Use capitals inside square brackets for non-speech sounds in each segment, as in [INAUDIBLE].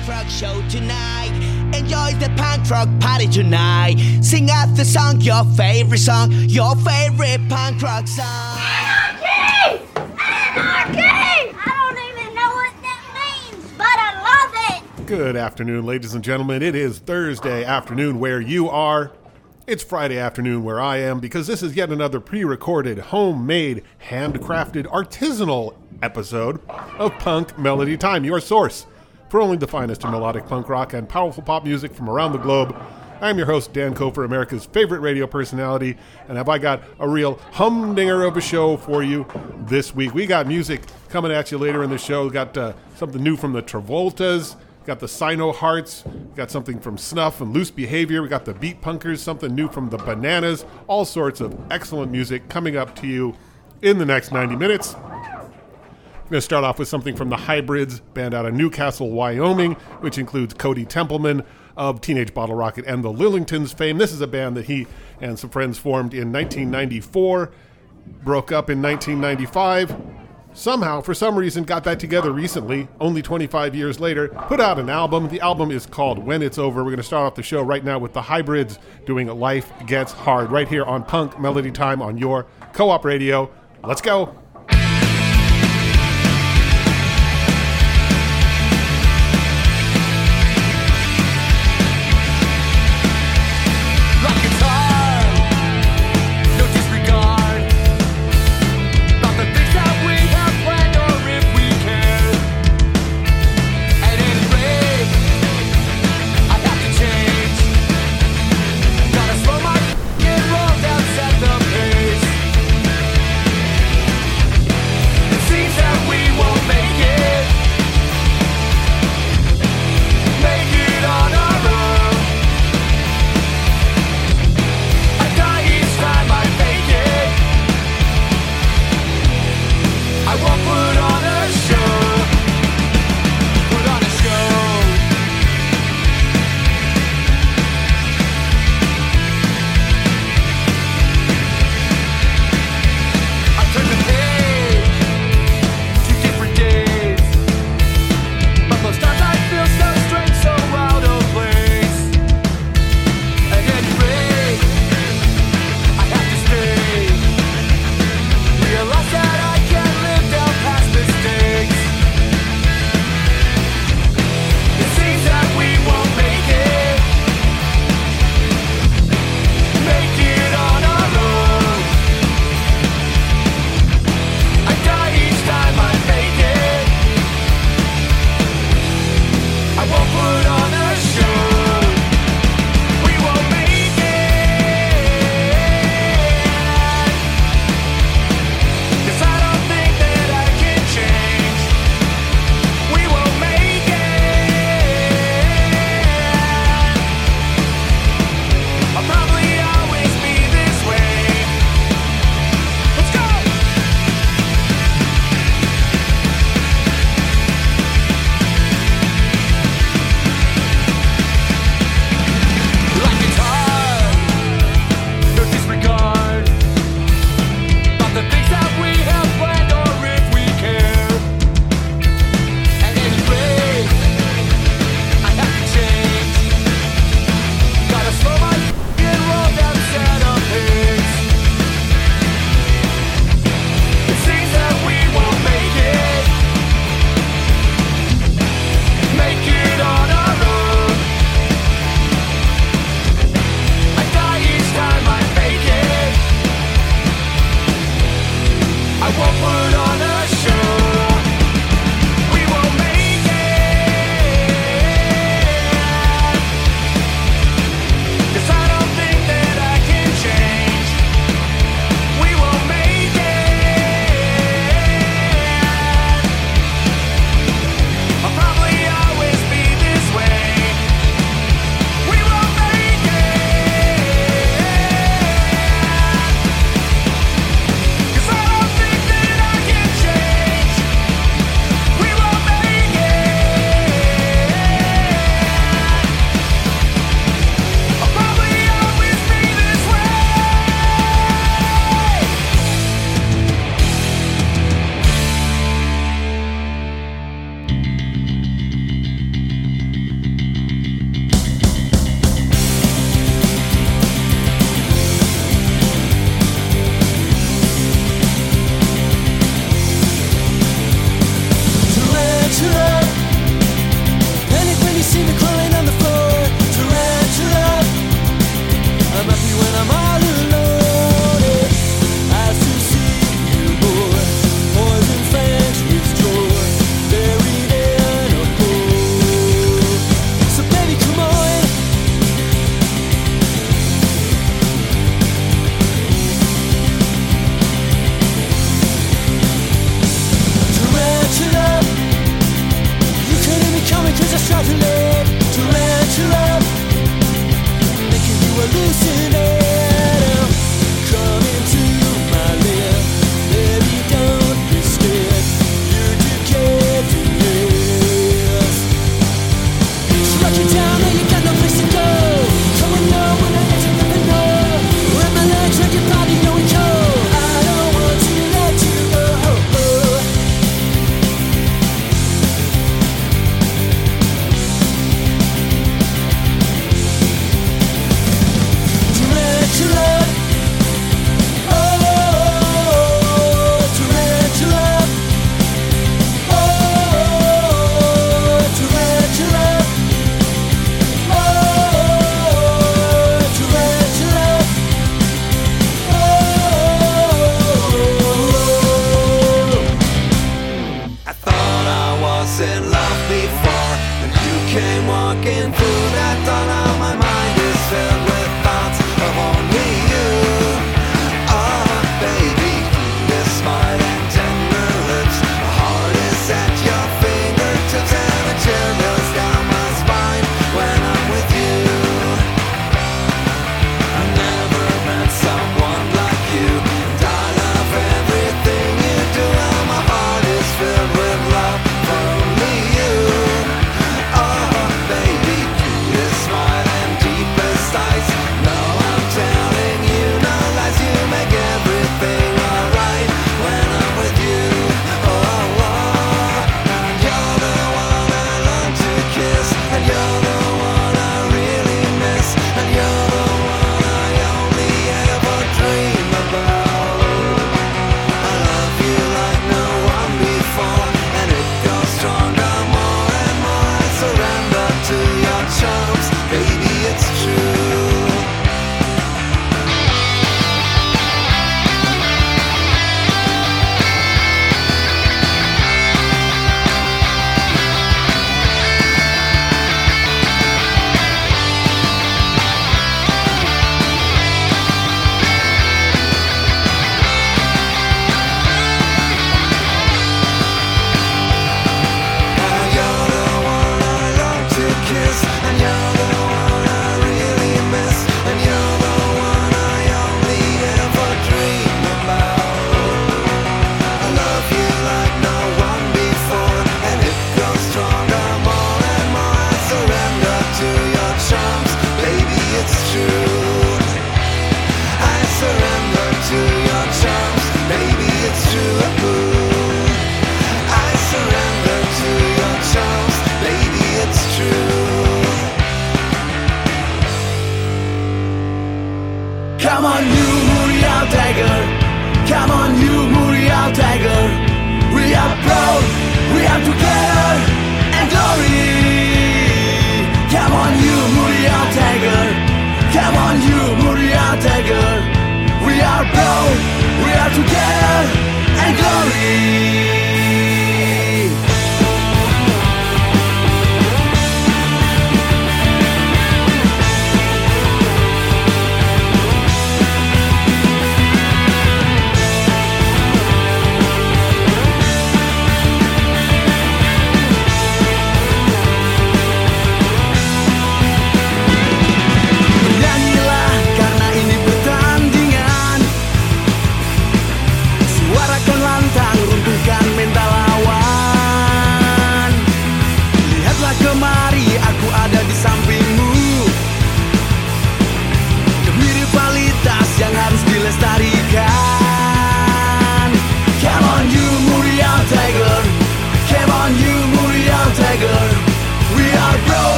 Punk rock show tonight. Enjoy the punk rock party tonight. Sing out the song, your favorite song, your favorite punk rock song. Anarchy! Anarchy! I don't even know what that means, but I love it! Good afternoon, ladies and gentlemen. It is Thursday afternoon where you are. It's Friday afternoon where I am because this is yet another pre recorded, homemade, handcrafted, artisanal episode of Punk Melody Time, your source for only the finest in melodic punk rock and powerful pop music from around the globe. I'm your host, Dan Kofer, America's favorite radio personality, and have I got a real humdinger of a show for you this week. We got music coming at you later in the show. We got uh, something new from the Travoltas, got the Sino Hearts, got something from Snuff and Loose Behavior. We got the Beat Punkers, something new from the Bananas. All sorts of excellent music coming up to you in the next 90 minutes. I'm going to start off with something from the Hybrids, band out of Newcastle, Wyoming, which includes Kody Templeman of Teenage Bottle Rocket and the Lillingtons fame. This is a band that he and some friends formed in 1994, broke up in 1995. Somehow, for some reason, got back together recently, only 25 years later, put out an album. The album is called When It's Over. We're going to start off the show right now with the Hybrids doing Life Gets Hard right here on Punk Melody Time on your co op radio. Let's go.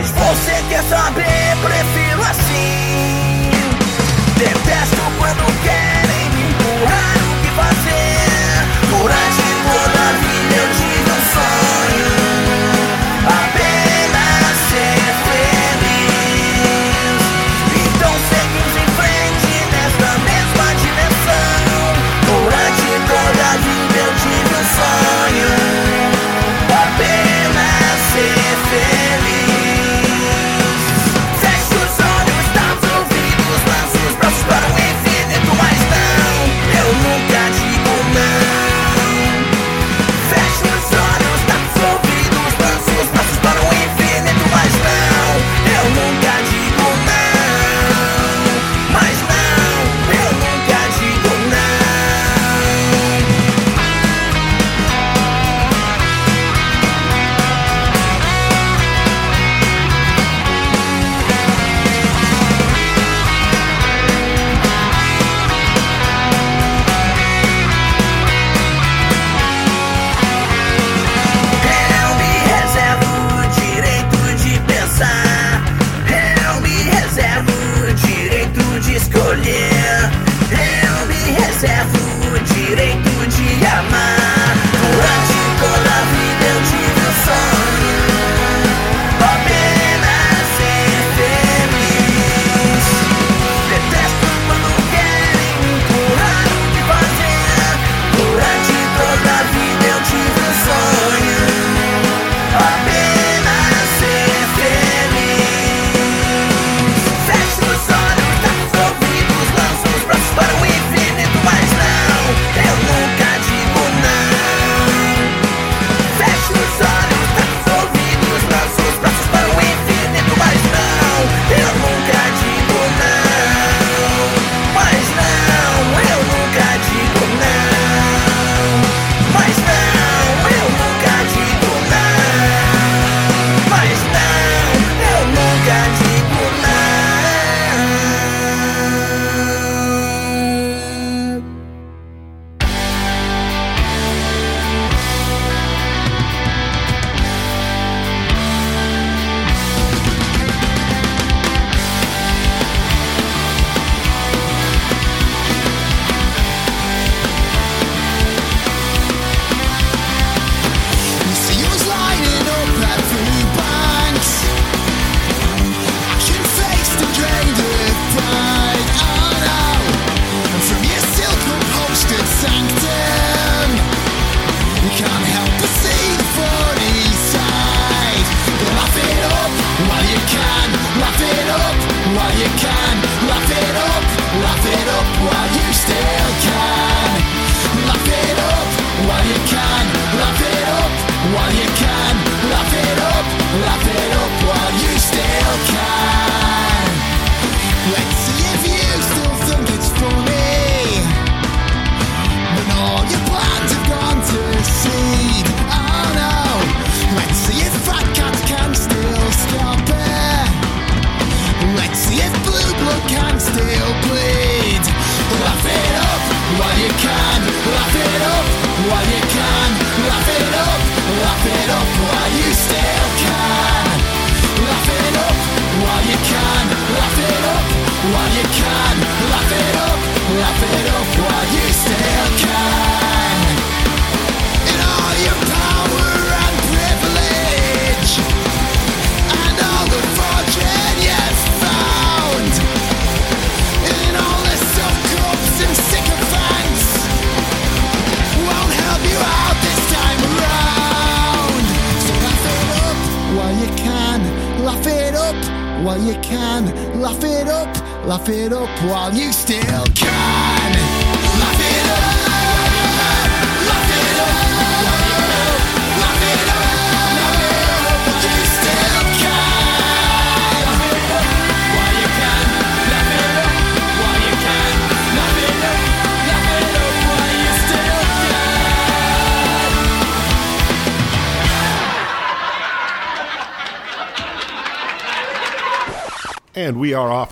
Mas você quer saber, prefiro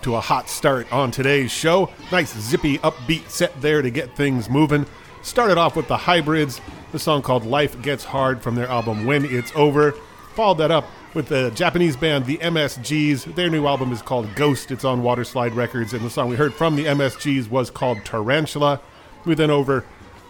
to a hot start on today's show. Nice zippy upbeat set there to get things moving. Started off with the Hybrids, the song called Life Gets Hard from their album When It's Over. Followed that up with the Japanese band the MSGs. Their new album is called Ghost. It's on Waterslide Records, and the song we heard from the MSGs was called Tarantula. We then over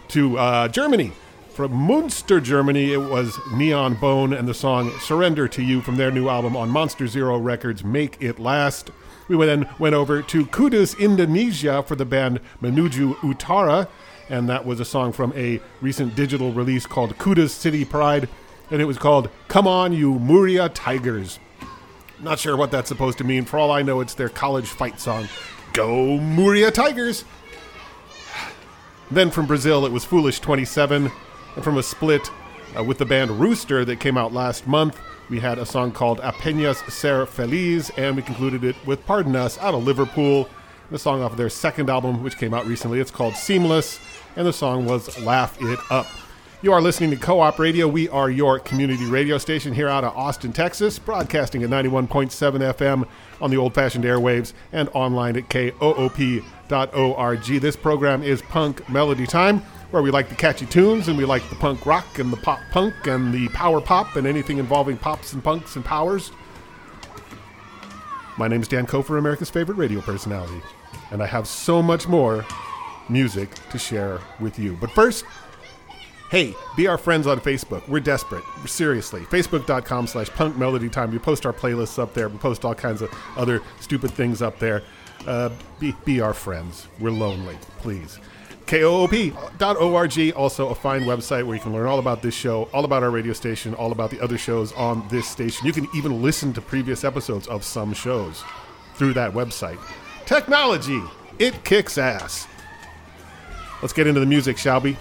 to uh, Germany. From Munster, Germany, it was Neon Bone and the song Surrender to You from their new album on Monster Zero Records, Make It Last. We then went over to Kudus, Indonesia for the band Menuju Utara, and that was a song from a recent digital release called Kudus City Pride, and it was called Come On You Muria Tigers. Not sure what that's supposed to mean. For all I know, it's their college fight song. Go Muria Tigers! Then from Brazil, it was Foolish 27. And from a split uh, with the band Rooster that came out last month, we had a song called Apenas Ser Feliz, and we concluded it with Pardon Us out of Liverpool. The song off of their second album, which came out recently, it's called Seamless, and the song was Laugh It Up. You are listening to Co op Radio. We are your community radio station here out of Austin, Texas, broadcasting at 91.7 FM on the old fashioned airwaves and online at koop.org. This program is Punk Melody Time, where we like the catchy tunes and we like the punk rock and the pop punk and the power pop and anything involving pops and punks and powers. My name is Dan Kofer, America's favorite radio personality, and I have so much more music to share with you. But first, Hey, be our friends on Facebook. We're desperate. Seriously. Facebook.com slash punk melody time. We post our playlists up there. We post all kinds of other stupid things up there. Uh, be, be our friends. We're lonely. Please. KOOP.org, also a fine website where you can learn all about this show, all about our radio station, all about the other shows on this station. You can even listen to previous episodes of some shows through that website. Technology, it kicks ass. Let's get into the music, shall we?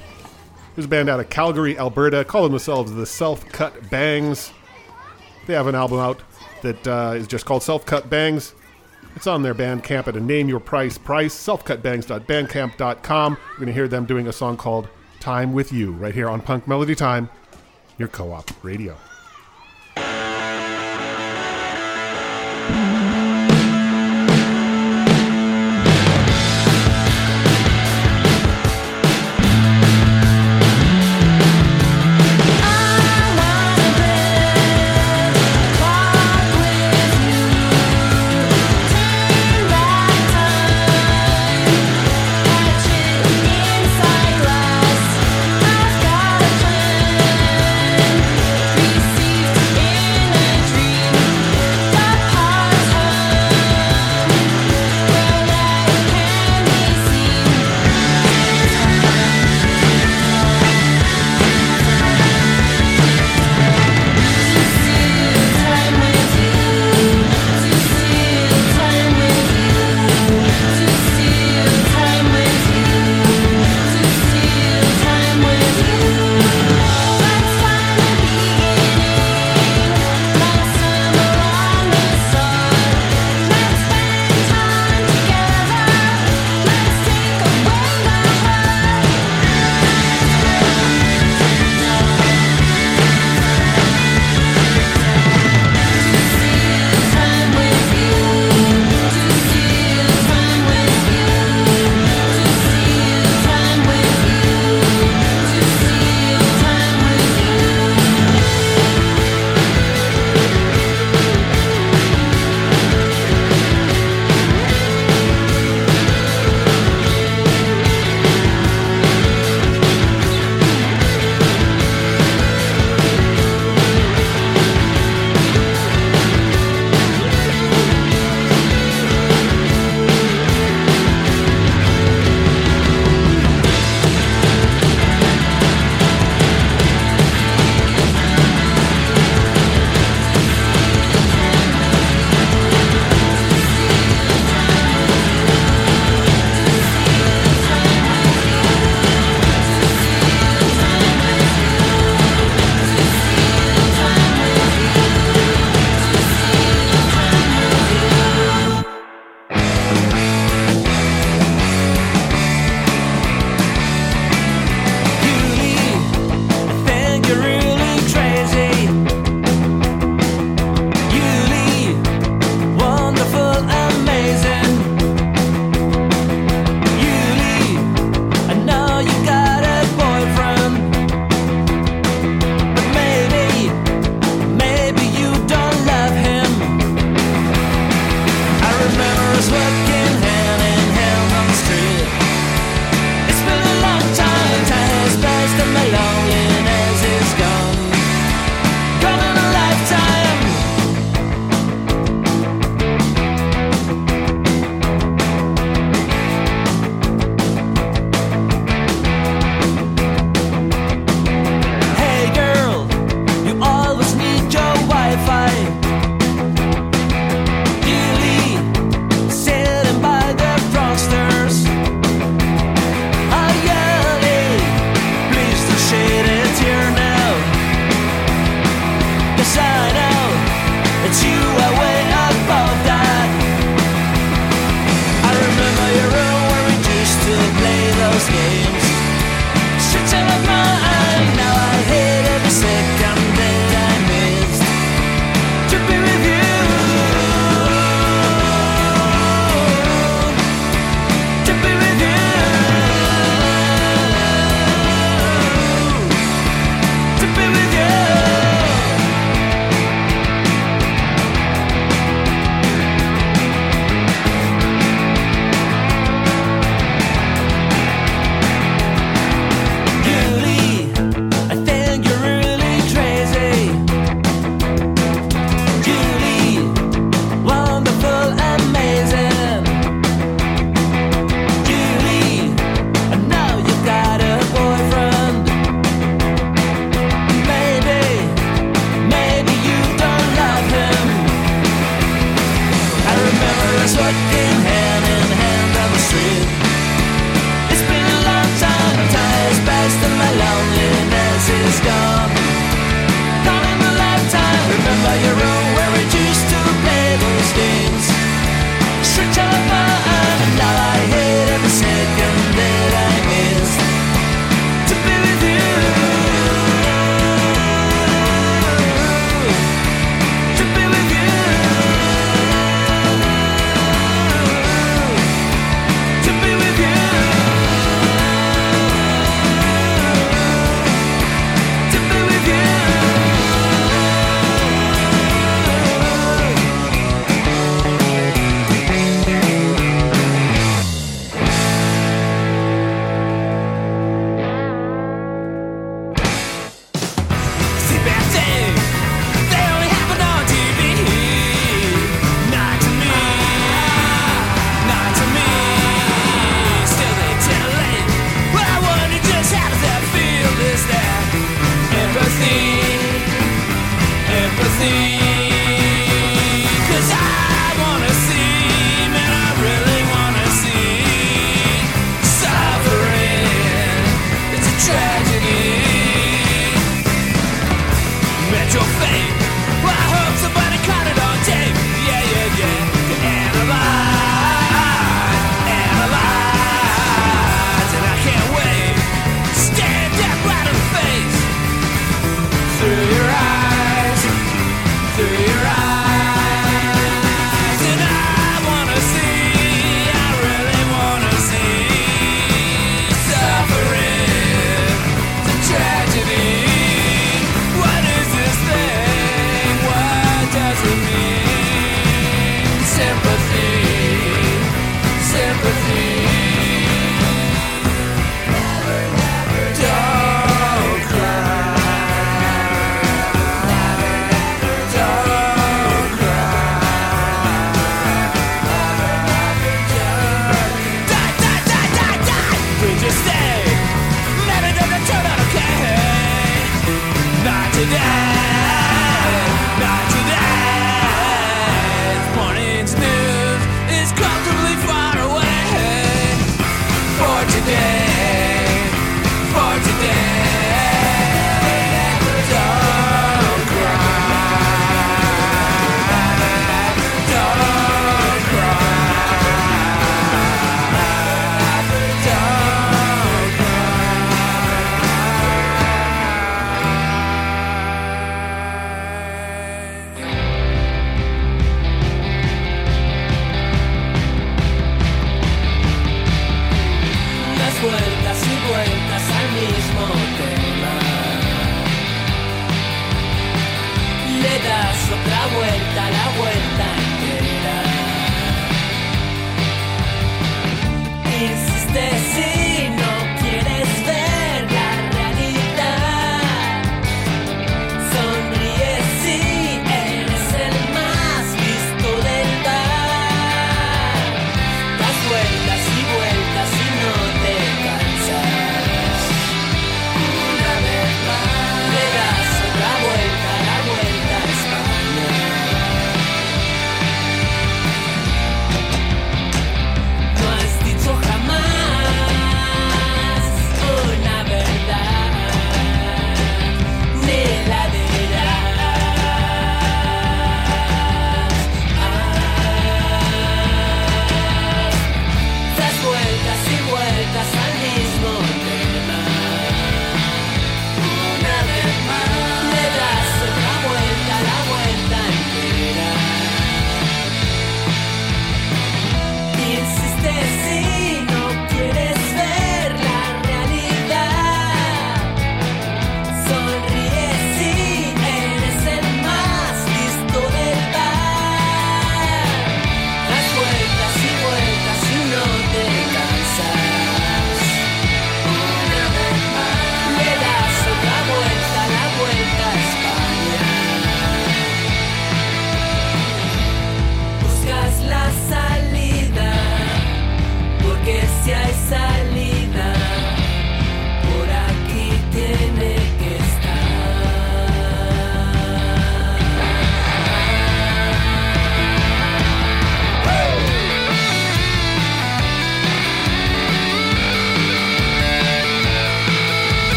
There's a band out of Calgary, Alberta, calling themselves the Self Cut Bangs. They have an album out that uh, is just called Self Cut Bangs. It's on their Bandcamp at a name your price price, selfcutbangs.bandcamp.com. We're going to hear them doing a song called Time with You right here on Punk Melody Time, your co op radio.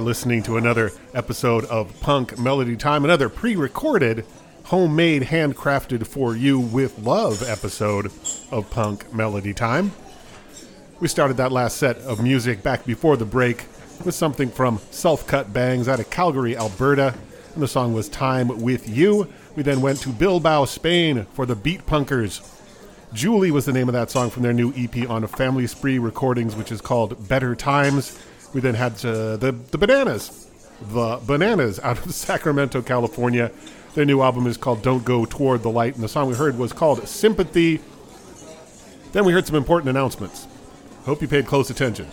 Are listening to another episode of Punk Melody Time, another pre recorded, homemade, handcrafted for you with love episode of Punk Melody Time. We started that last set of music back before the break with something from Self Cut Bangs out of Calgary, Alberta, and the song was Time with You. We then went to Bilbao, Spain for the Beat Punkers. Julie was the name of that song from their new EP on Family Spree Recordings, which is called Better Times. We then had uh, the the Bananas, the Bananas out of [LAUGHS] Sacramento, California. Their new album is called Don't Go Toward the Light, and the song we heard was called Sympathy. Then we heard some important announcements. Hope you paid close attention.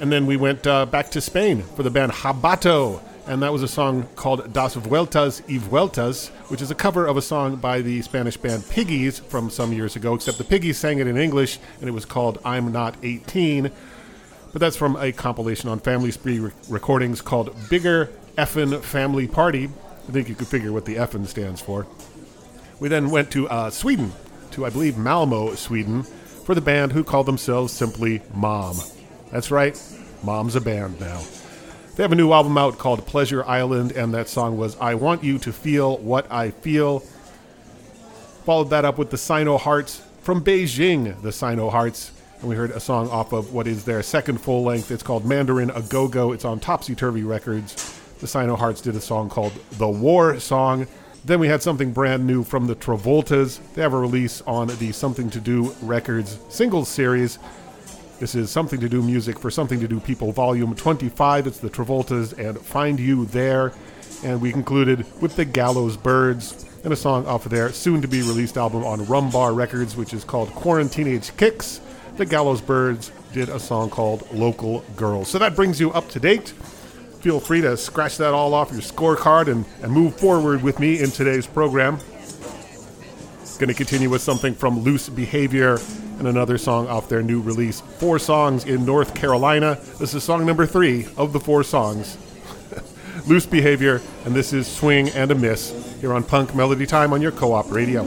And then we went uh, back to Spain for the band Habato, and that was a song called Das Vueltas y Vueltas, which is a cover of a song by the Spanish band Piggies from some years ago, except the Piggies sang it in English, and it was called I'm Not 18. But that's from a compilation on Family Spree re- recordings called Bigger Effin' Family Party. I think you could figure what the Effin stands for. We then went to uh, Sweden, to I believe Malmo, Sweden, for the band who called themselves simply Mom. That's right, Mom's a band now. They have a new album out called Pleasure Island, and that song was I Want You to Feel What I Feel. Followed that up with the Sino Hearts from Beijing, the Sino Hearts. And we heard a song off of what is their second full length. It's called Mandarin A Go Go. It's on Topsy Turvy Records. The Sino Hearts did a song called The War Song. Then we had something brand new from the Travoltas. They have a release on the Something to Do Records singles series. This is Something to Do Music for Something to Do People, Volume 25. It's the Travoltas and Find You There. And we concluded with the Gallows Birds and a song off of their soon to be released album on Rumbar Records, which is called Quarantine Age Kicks. The Gallows Birds did a song called Local Girls. So that brings you up to date. Feel free to scratch that all off your scorecard and, and move forward with me in today's program. Going to continue with something from Loose Behavior and another song off their new release, Four Songs in North Carolina. This is song number three of the four songs. [LAUGHS] Loose Behavior, and this is Swing and a Miss here on Punk Melody Time on your co op radio.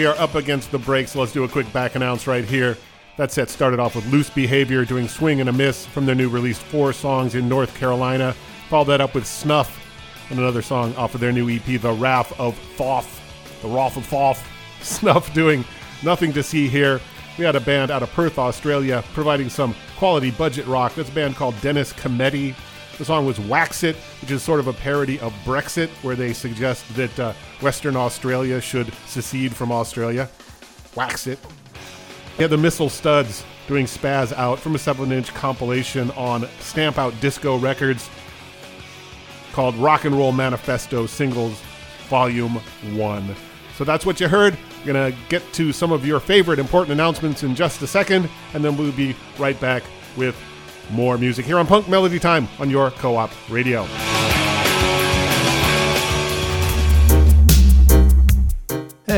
We are up against the break, so let's do a quick back announce right here. That set started off with Loose Behavior doing Swing and a Miss from their new release, Four Songs in North Carolina. Followed that up with Snuff and another song off of their new EP, The Wrath of Thoth. The Wrath of Thoth. [LAUGHS] Snuff doing Nothing to See Here. We had a band out of Perth, Australia, providing some quality budget rock. That's a band called Dennis Cometti. The song was Wax It, which is sort of a parody of Brexit, where they suggest that uh, Western Australia should secede from Australia. Wax It. Had the Missile Studs doing Spaz Out from a 7 inch compilation on Stamp Out Disco Records called Rock and Roll Manifesto Singles Volume 1. So that's what you heard. We're going to get to some of your favorite important announcements in just a second, and then we'll be right back with more music here on Punk Melody Time on your co op radio.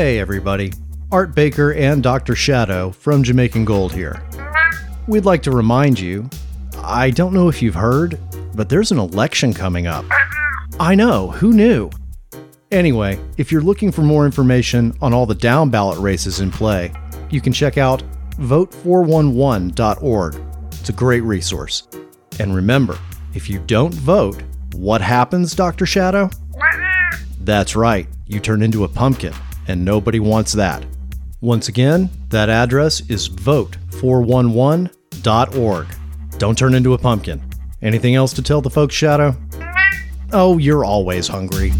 Hey, everybody. Art Baker and Dr. Shadow from Jamaican Gold here. We'd like to remind you I don't know if you've heard, but there's an election coming up. I know, who knew? Anyway, if you're looking for more information on all the down ballot races in play, you can check out vote411.org. It's a great resource. And remember, if you don't vote, what happens, Dr. Shadow? That's right, you turn into a pumpkin, and nobody wants that. Once again, that address is vote411.org. Don't turn into a pumpkin. Anything else to tell the folks, Shadow? Oh, you're always hungry.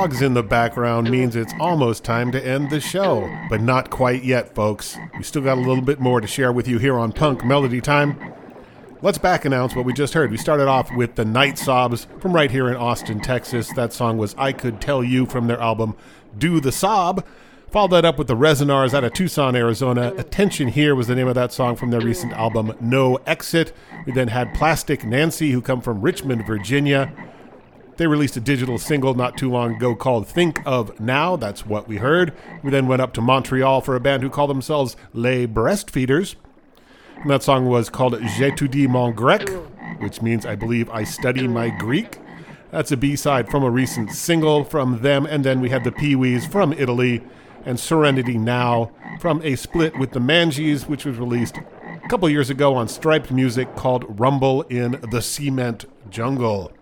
Frogs in the background means it's almost time to end the show. But not quite yet, folks. We still got a little bit more to share with you here on Punk Melody Time. Let's back announce what we just heard. We started off with the Night Sobs from right here in Austin, Texas. That song was I Could Tell You from their album Do the Sob. Followed that up with the Resonars out of Tucson, Arizona. Attention Here was the name of that song from their recent album No Exit. We then had Plastic Nancy, who come from Richmond, Virginia. They released a digital single not too long ago called Think of Now. That's what we heard. We then went up to Montreal for a band who call themselves Les Breastfeeders. And that song was called J'étudie mon grec, which means I believe I study my Greek. That's a B side from a recent single from them. And then we had the Peawees from Italy and Serenity Now from a split with the Manges, which was released a couple years ago on Striped Music called Rumble in the Cement Jungle.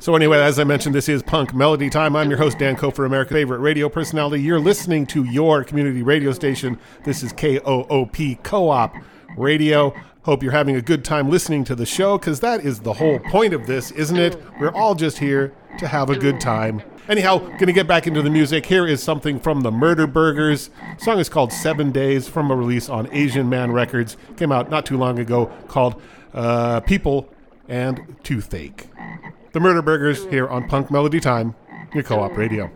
So anyway, as I mentioned, this is Punk Melody Time. I'm your host, Dan Kofer, America's favorite radio personality. You're listening to your community radio station. This is KOOP Co-op Radio. Hope you're having a good time listening to the show, because that is the whole point of this, isn't it? We're all just here to have a good time. Anyhow, gonna get back into the music. Here is something from the Murder Burgers. The song is called Seven Days from a release on Asian Man Records. Came out not too long ago called uh, People and Toothache. The Murder Burgers here on Punk Melody Time, your co op radio.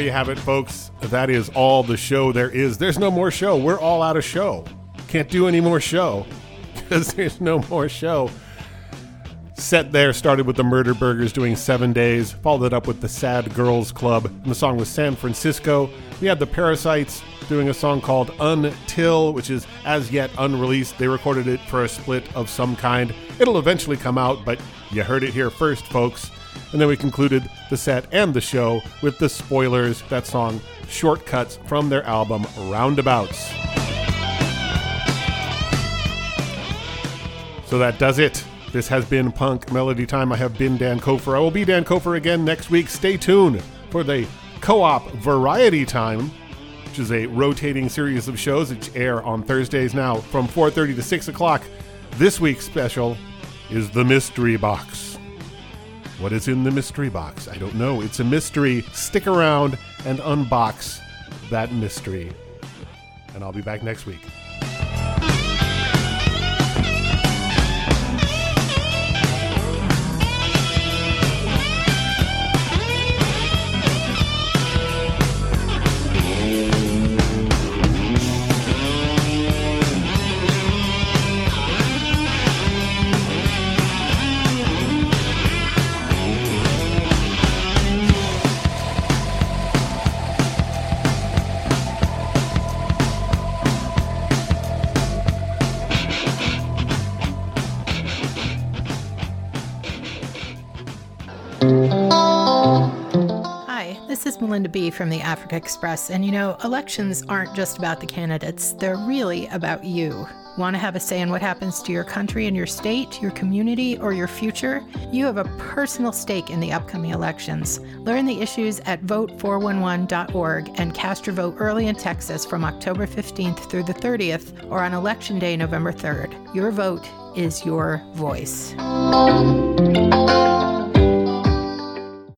There you have it, folks. That is all the show there is. There's no more show. We're all out of show. Can't do any more show [LAUGHS] because there's no more show. Set there started with the Murder Burgers doing seven days, followed it up with the Sad Girls Club, and the song was San Francisco. We had the Parasites doing a song called Until, which is as yet unreleased. They recorded it for a split of some kind. It'll eventually come out, but you heard it here first, folks. And then we concluded the set and the show with the spoilers, that song Shortcuts from their album Roundabouts. So that does it. This has been Punk Melody Time. I have been Dan Kofer. I will be Dan Kofer again next week. Stay tuned for the Co op Variety Time, which is a rotating series of shows which air on Thursdays now from 4.30 to 6 o'clock. This week's special is The Mystery Box. What is in the mystery box? I don't know. It's a mystery. Stick around and unbox that mystery. And I'll be back next week. B. from the Africa Express. And you know, elections aren't just about the candidates, they're really about you. Want to have a say in what happens to your country and your state, your community, or your future? You have a personal stake in the upcoming elections. Learn the issues at vote411.org and cast your vote early in Texas from October 15th through the 30th or on Election Day, November 3rd. Your vote is your voice.